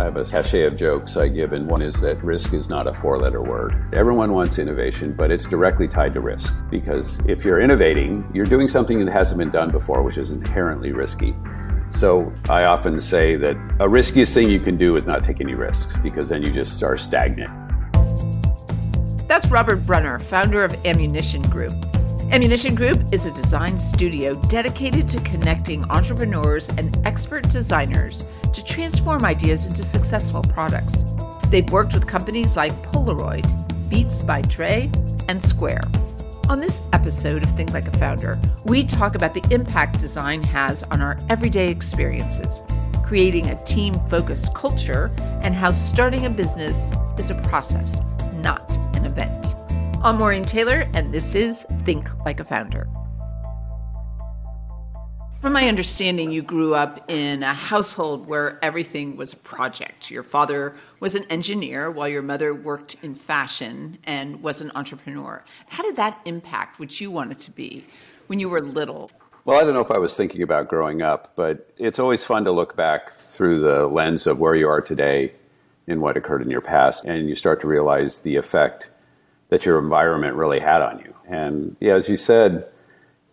I have a cachet of jokes I give, and one is that risk is not a four letter word. Everyone wants innovation, but it's directly tied to risk because if you're innovating, you're doing something that hasn't been done before, which is inherently risky. So I often say that a riskiest thing you can do is not take any risks because then you just are stagnant. That's Robert Brunner, founder of Ammunition Group. Ammunition Group is a design studio dedicated to connecting entrepreneurs and expert designers to transform ideas into successful products. They've worked with companies like Polaroid, Beats by Dre, and Square. On this episode of Think Like a Founder, we talk about the impact design has on our everyday experiences, creating a team focused culture, and how starting a business is a process. I'm Maureen Taylor, and this is Think Like a Founder. From my understanding, you grew up in a household where everything was a project. Your father was an engineer while your mother worked in fashion and was an entrepreneur. How did that impact what you wanted to be when you were little? Well, I don't know if I was thinking about growing up, but it's always fun to look back through the lens of where you are today and what occurred in your past, and you start to realize the effect that your environment really had on you. And yeah, as you said,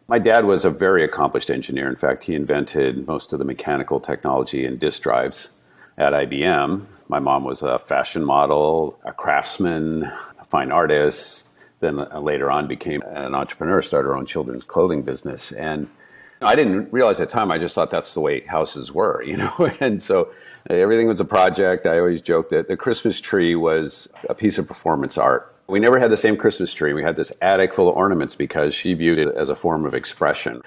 my dad was a very accomplished engineer. In fact, he invented most of the mechanical technology and disk drives at IBM. My mom was a fashion model, a craftsman, a fine artist, then later on became an entrepreneur, started her own children's clothing business. And I didn't realize at the time, I just thought that's the way houses were, you know? and so everything was a project. I always joked that the Christmas tree was a piece of performance art we never had the same Christmas tree. We had this attic full of ornaments because she viewed it as a form of expression.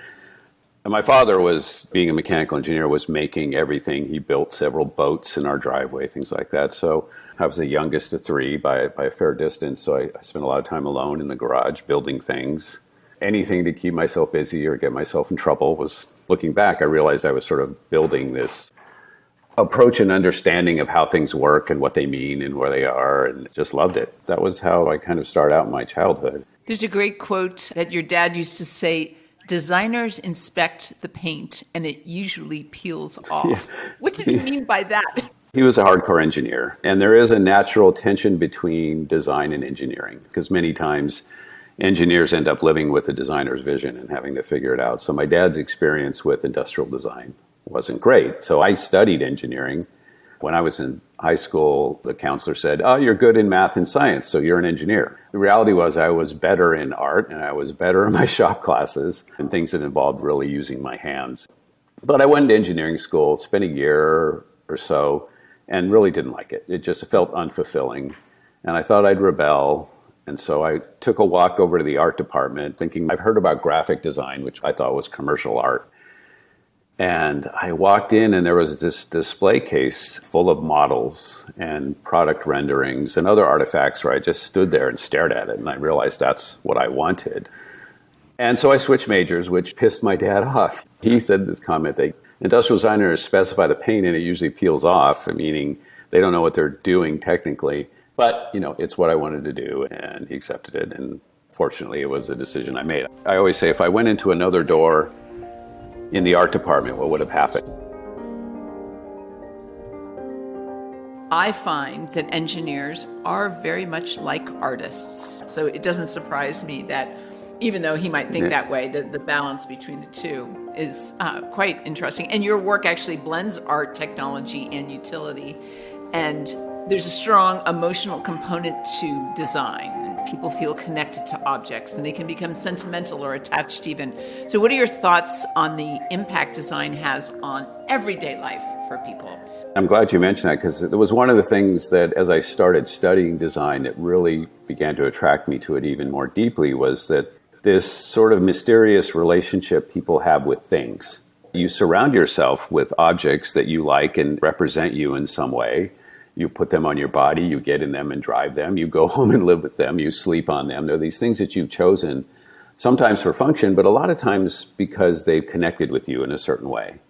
And my father was, being a mechanical engineer, was making everything. He built several boats in our driveway, things like that. So I was the youngest of three by, by a fair distance. So I, I spent a lot of time alone in the garage building things. Anything to keep myself busy or get myself in trouble was looking back, I realized I was sort of building this approach and understanding of how things work and what they mean and where they are and just loved it. That was how I kind of started out my childhood. There's a great quote that your dad used to say designers inspect the paint and it usually peels off. Yeah. What did he mean by that? He was a hardcore engineer, and there is a natural tension between design and engineering because many times engineers end up living with the designer's vision and having to figure it out. So, my dad's experience with industrial design wasn't great. So I studied engineering. When I was in high school, the counselor said, Oh, you're good in math and science, so you're an engineer. The reality was, I was better in art and I was better in my shop classes and things that involved really using my hands. But I went to engineering school, spent a year or so, and really didn't like it. It just felt unfulfilling. And I thought I'd rebel. And so I took a walk over to the art department thinking I've heard about graphic design, which I thought was commercial art. And I walked in, and there was this display case full of models and product renderings and other artifacts where I just stood there and stared at it. And I realized that's what I wanted. And so I switched majors, which pissed my dad off. He said this comment that industrial designers specify the paint and it usually peels off, meaning they don't know what they're doing technically. But, you know, it's what I wanted to do, and he accepted it. And fortunately, it was a decision I made. I always say if I went into another door, in the art department, what would have happened? I find that engineers are very much like artists. So it doesn't surprise me that even though he might think yeah. that way, the, the balance between the two is uh, quite interesting. And your work actually blends art, technology, and utility. And there's a strong emotional component to design people feel connected to objects and they can become sentimental or attached even. So, what are your thoughts on the impact design has on everyday life for people? I'm glad you mentioned that because it was one of the things that, as I started studying design, it really began to attract me to it even more deeply was that this sort of mysterious relationship people have with things. You surround yourself with objects that you like and represent you in some way you put them on your body, you get in them and drive them, you go home and live with them, you sleep on them. They're these things that you've chosen, sometimes for function, but a lot of times because they've connected with you in a certain way.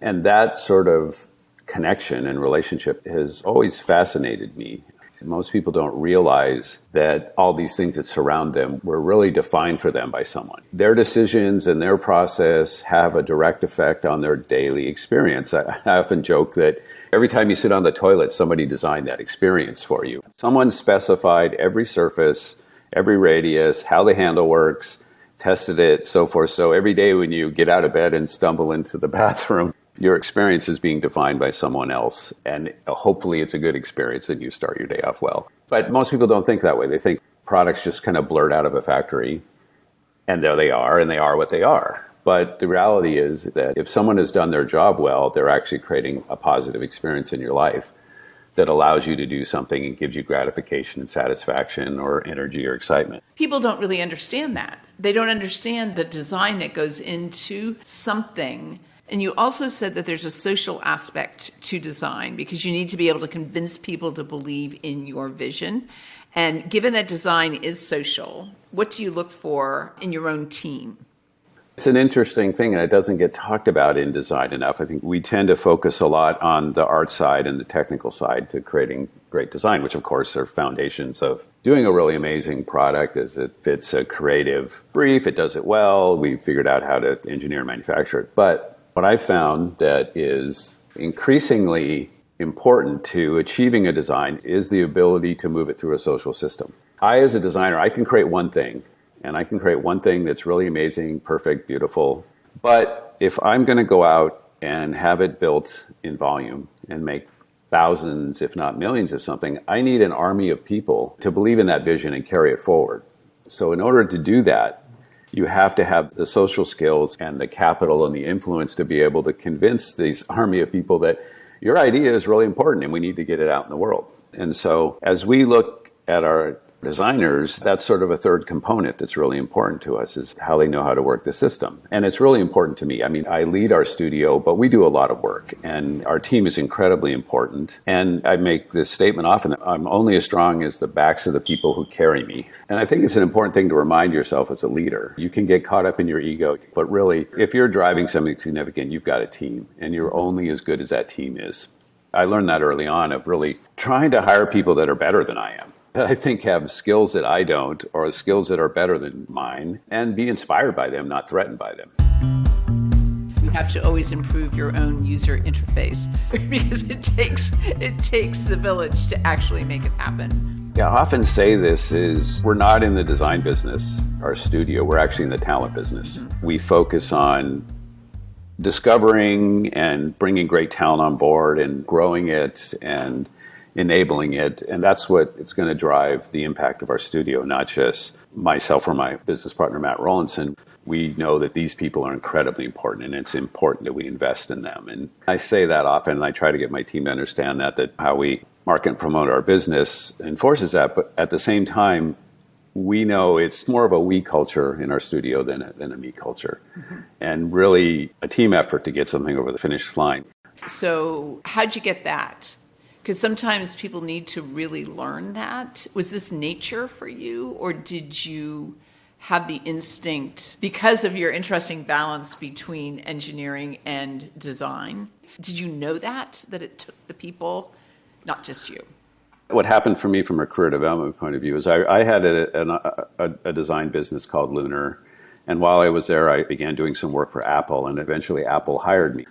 And that sort of connection and relationship has always fascinated me. Most people don't realize that all these things that surround them were really defined for them by someone. Their decisions and their process have a direct effect on their daily experience. I, often joke that every time you sit on the toilet, somebody designed that experience for you. Someone specified every surface, every radius, how the handle works, tested it, so forth. So every day when you get out of bed and stumble into the bathroom, your experience is being defined by someone else. And hopefully it's a good experience and you start your day off well. But most people don't think that way. They think products just kind of blurt out of a factory and there they are and they are what they are. But the reality is that if someone has done their job well, they're actually creating a positive experience in your life that allows you to do something and gives you gratification and satisfaction or energy or excitement. People don't really understand that. They don't understand the design that goes into something. And you also said that there's a social aspect to design because you need to be able to convince people to believe in your vision. And given that design is social, what do you look for in your own team? It's an interesting thing, and it doesn't get talked about in design enough. I think we tend to focus a lot on the art side and the technical side to creating great design, which of course are foundations of doing a really amazing product as it fits a creative brief, it does it well, we figured out how to engineer and manufacture it. But what I found that is increasingly important to achieving a design is the ability to move it through a social system. I, as a designer, I can create one thing and I can create one thing that's really amazing, perfect, beautiful. But if I'm going to go out and have it built in volume and make thousands, if not millions of something, I need an army of people to believe in that vision and carry it forward. So, in order to do that, you have to have the social skills and the capital and the influence to be able to convince these army of people that your idea is really important and we need to get it out in the world. And so, as we look at our designers, that's sort of a third component that's really important to us is how they know how to work the system. And it's really important to me. I mean, I lead our studio, but we do a lot of work and our team is incredibly important. And I make this statement often that I'm only as strong as the backs of the people who carry me. And I think it's an important thing to remind yourself as a leader. You can get caught up in your ego, but really, if you're driving something significant, you've got a team and you're only as good as that team is. I learned that early on of really trying to hire people that are better than I am that I think have skills that I don't or skills that are better than mine and be inspired by them, not threatened by them. You have to always improve your own user interface because it takes it takes the village to actually make it happen. Yeah, I often say this is we're not in the design business, our studio, we're actually in the talent business. Mm-hmm. We focus on discovering and bringing great talent on board and growing it and enabling it. And that's what it's going to drive the impact of our studio, not just myself or my business partner, Matt Rolandson. We know that these people are incredibly important and it's important that we invest in them. And I say that often and I try to get my team to understand that, that how we market and promote our business enforces that. But at the same time, we know it's more of a we culture in our studio than a, than a me culture. Mm-hmm. And really a team effort to get something over the finish line. So, how'd you get that? Because sometimes people need to really learn that. Was this nature for you, or did you have the instinct because of your interesting balance between engineering and design? Did you know that, that it took the people, not just you? What happened for me from a career development point of view is I, I had a, a, a design business called Lunar. And while I was there, I began doing some work for Apple, and eventually Apple hired me.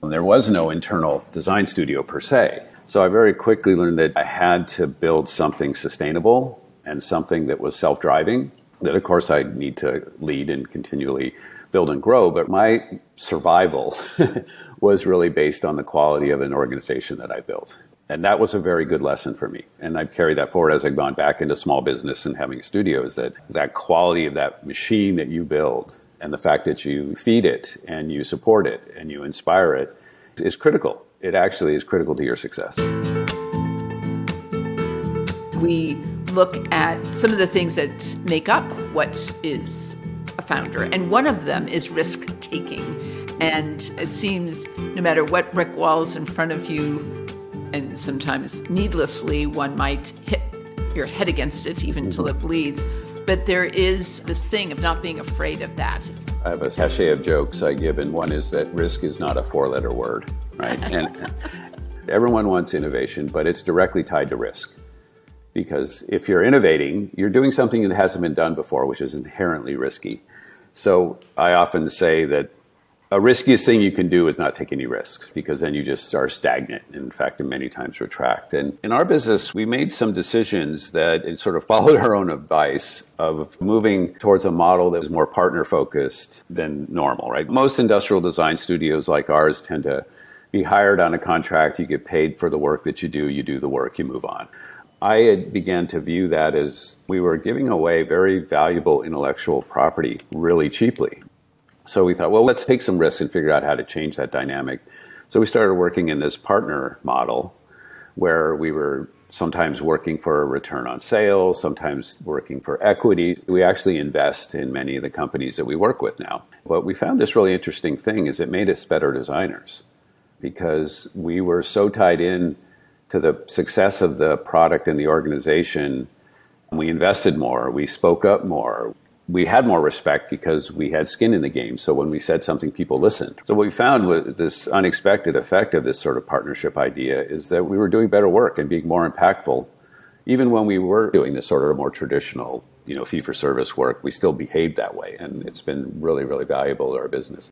And there was no internal design studio per se. So I very quickly learned that I had to build something sustainable and something that was self driving. That, of course, I need to lead and continually build and grow. But my survival was really based on the quality of an organization that I built. And that was a very good lesson for me. And I've carried that forward as I've gone back into small business and having studios that that quality of that machine that you build and the fact that you feed it and you support it and you inspire it is critical it actually is critical to your success. We look at some of the things that make up what is a founder, and one of them is risk taking. And it seems no matter what brick walls in front of you, and sometimes needlessly, one might hit your head against it even until mm-hmm. it bleeds. But there is this thing of not being afraid of that. I have a cachet of jokes I give, and one is that risk is not a four letter word, right? and everyone wants innovation, but it's directly tied to risk. because if you're innovating, you're doing something that hasn't been done before, which is inherently risky. So I often say that a riskiest thing you can do is not take any risks because then you just are stagnant. and In fact, many times retract. And in our business, we made some decisions that sort of followed our own advice of moving towards a model that was more partner focused than normal, right? Most industrial design studios like ours tend to be hired on a contract. You get paid for the work that you do. You do the work, you move on. I had began to view that as we were giving away very valuable intellectual property really cheaply. So we thought, well, let's take some risks and figure out how to change that dynamic. So we started working in this partner model where we were sometimes working for a return on sales, sometimes working for equity. We actually invest in many of the companies that we work with now. But we found this really interesting thing is it made us better designers because we were so tied in to the success of the product and the organization, we invested more, we spoke up more. We had more respect because we had skin in the game. So when we said something, people listened. So what we found with this unexpected effect of this sort of partnership idea is that we were doing better work and being more impactful. Even when we were doing this sort of more traditional, you know, fee for service work, we still behaved that way. And it's been really, really valuable to our business.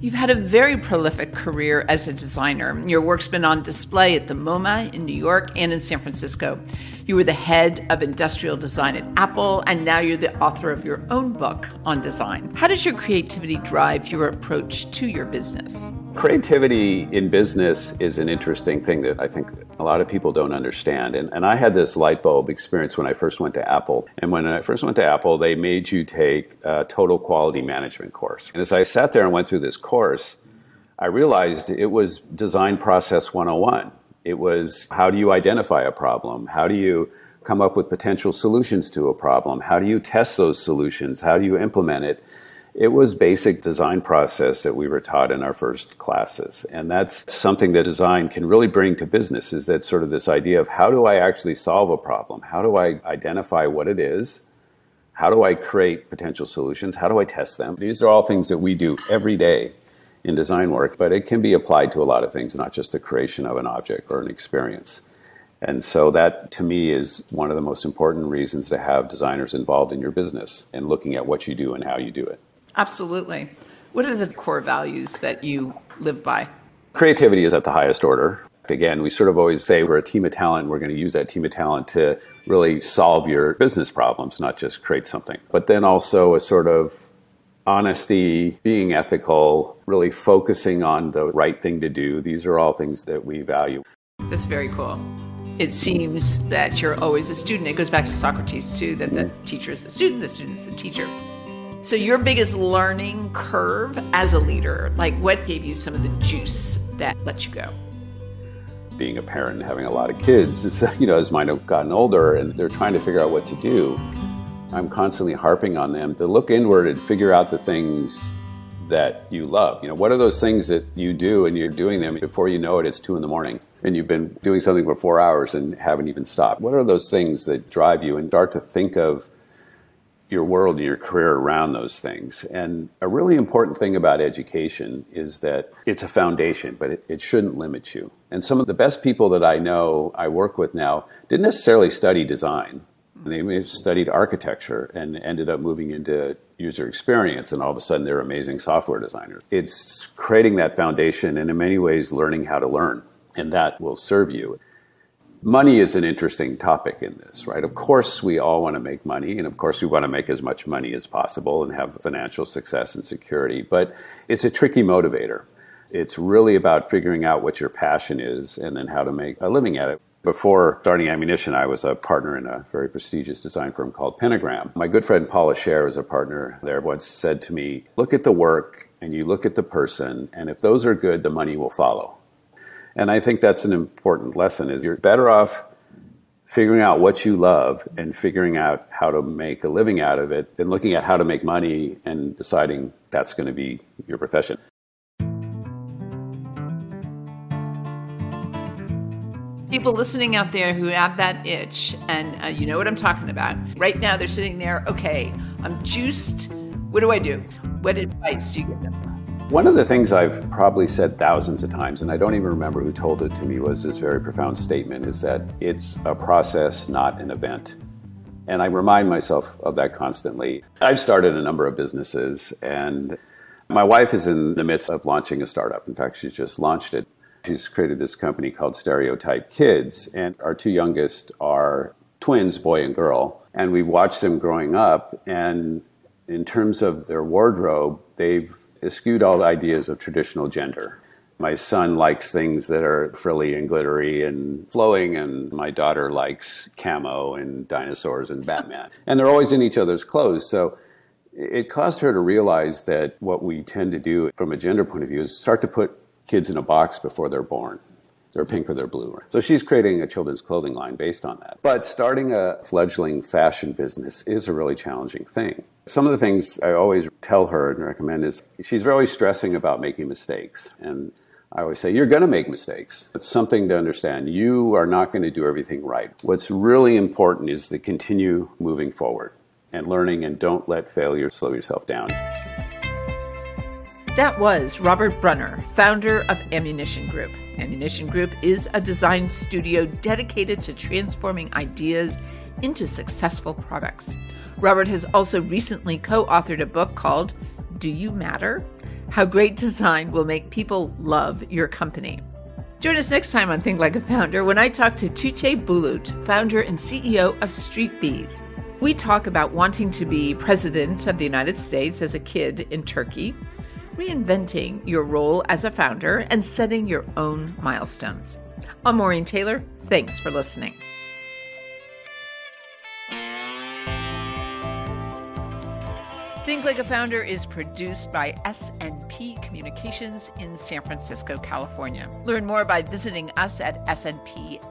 You've had a very prolific career as a designer. Your work's been on display at the MoMA in New York and in San Francisco. You were the head of industrial design at Apple, and now you're the author of your own book on design. How does your creativity drive your approach to your business? Creativity in business is an interesting thing that I think a lot of people don't understand. And, and I had this light bulb experience when I first went to Apple. And when I first went to Apple, they made you take a total quality management course. And as I sat there and went through this course, I realized it was design process 101. It was how do you identify a problem? How do you come up with potential solutions to a problem? How do you test those solutions? How do you implement it? It was basic design process that we were taught in our first classes. And that's something that design can really bring to business is that sort of this idea of how do I actually solve a problem? How do I identify what it is? How do I create potential solutions? How do I test them? These are all things that we do every day in design work, but it can be applied to a lot of things, not just the creation of an object or an experience. And so that to me is one of the most important reasons to have designers involved in your business and looking at what you do and how you do it. Absolutely. What are the core values that you live by? Creativity is at the highest order. Again, we sort of always say we're a team of talent. We're going to use that team of talent to really solve your business problems, not just create something. But then also a sort of honesty, being ethical, really focusing on the right thing to do. These are all things that we value. That's very cool. It seems that you're always a student. It goes back to Socrates, too, that the mm-hmm. teacher is the student, the student is the teacher. So, your biggest learning curve as a leader, like what gave you some of the juice that let you go? Being a parent and having a lot of kids, is, you know, as mine have gotten older and they're trying to figure out what to do, I'm constantly harping on them to look inward and figure out the things that you love. You know, what are those things that you do and you're doing them before you know it, it's two in the morning and you've been doing something for four hours and haven't even stopped? What are those things that drive you and start to think of your world and your career around those things. And a really important thing about education is that it's a foundation, but it, it, shouldn't limit you. And some of the best people that I know I work with now didn't necessarily study design. They may have studied architecture and ended up moving into user experience, and all of a sudden they're amazing software designers. It's creating that foundation and in many ways learning how to learn, and that will serve you. Money is an interesting topic in this, right? Of course, we all want to make money, and of course, we want to make as much money as possible and have financial success and security, but it's a tricky motivator. It's really about figuring out what your passion is and then how to make a living at it. Before starting Ammunition, I was a partner in a very prestigious design firm called Pentagram. My good friend Paula Scher is a partner there, once said to me, Look at the work and you look at the person, and if those are good, the money will follow. And I think that's an important lesson is you're better off figuring out what you love and figuring out how to make a living out of it than looking at how to make money and deciding that's going to be your profession. People listening out there who have that itch, and uh, you know what I'm talking about. Right now, they're sitting there, okay, I'm juiced. What do I do? What advice do you give them? One of the things I've probably said thousands of times, and I don't even remember who told it to me, was this very profound statement is that it's a process, not an event. And I remind myself of that constantly. I've started a number of businesses, and my wife is in the midst of launching a startup. In fact, she's just launched it. She's created this company called Stereotype Kids, and our two youngest are twins, boy and girl. And we've watched them growing up, and in terms of their wardrobe, they've eschewed all the ideas of traditional gender. My son likes things that are frilly and glittery and flowing, and my daughter likes camo and dinosaurs and Batman. and they're always in each other's clothes. So it caused her to realize that what we tend to do from a gender point of view is start to put kids in a box before they're born. They're pink or they're blue. So she's creating a children's clothing line based on that. But starting a fledgling fashion business is a really challenging thing. Some of the things I always tell her and recommend is she's always stressing about making mistakes. And I always say, you're going to make mistakes. It's something to understand. You are not going to do everything right. What's really important is to continue moving forward and learning and don't let failure slow yourself down. That was Robert Brunner, founder of Ammunition Group. Ammunition Group is a design studio dedicated to transforming ideas into successful products. Robert has also recently co authored a book called Do You Matter? How Great Design Will Make People Love Your Company. Join us next time on Think Like a Founder when I talk to Tuğçe Bulut, founder and CEO of Streetbees. We talk about wanting to be president of the United States as a kid in Turkey, reinventing your role as a founder, and setting your own milestones. I'm Maureen Taylor. Thanks for listening. Think Like a Founder is produced by SNP Communications in San Francisco, California. Learn more by visiting us at snpnet.com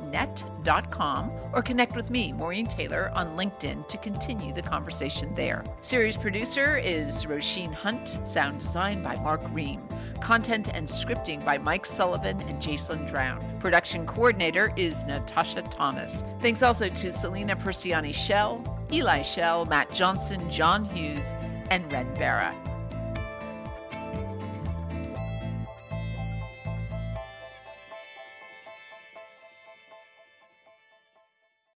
or connect with me, Maureen Taylor, on LinkedIn to continue the conversation there. Series producer is Roisin Hunt, sound design by Mark Ream. Content and scripting by Mike Sullivan and Jason Drown. Production coordinator is Natasha Thomas. Thanks also to Selena Persiani Shell, Eli Shell, Matt Johnson, John Hughes, and Ren Vera.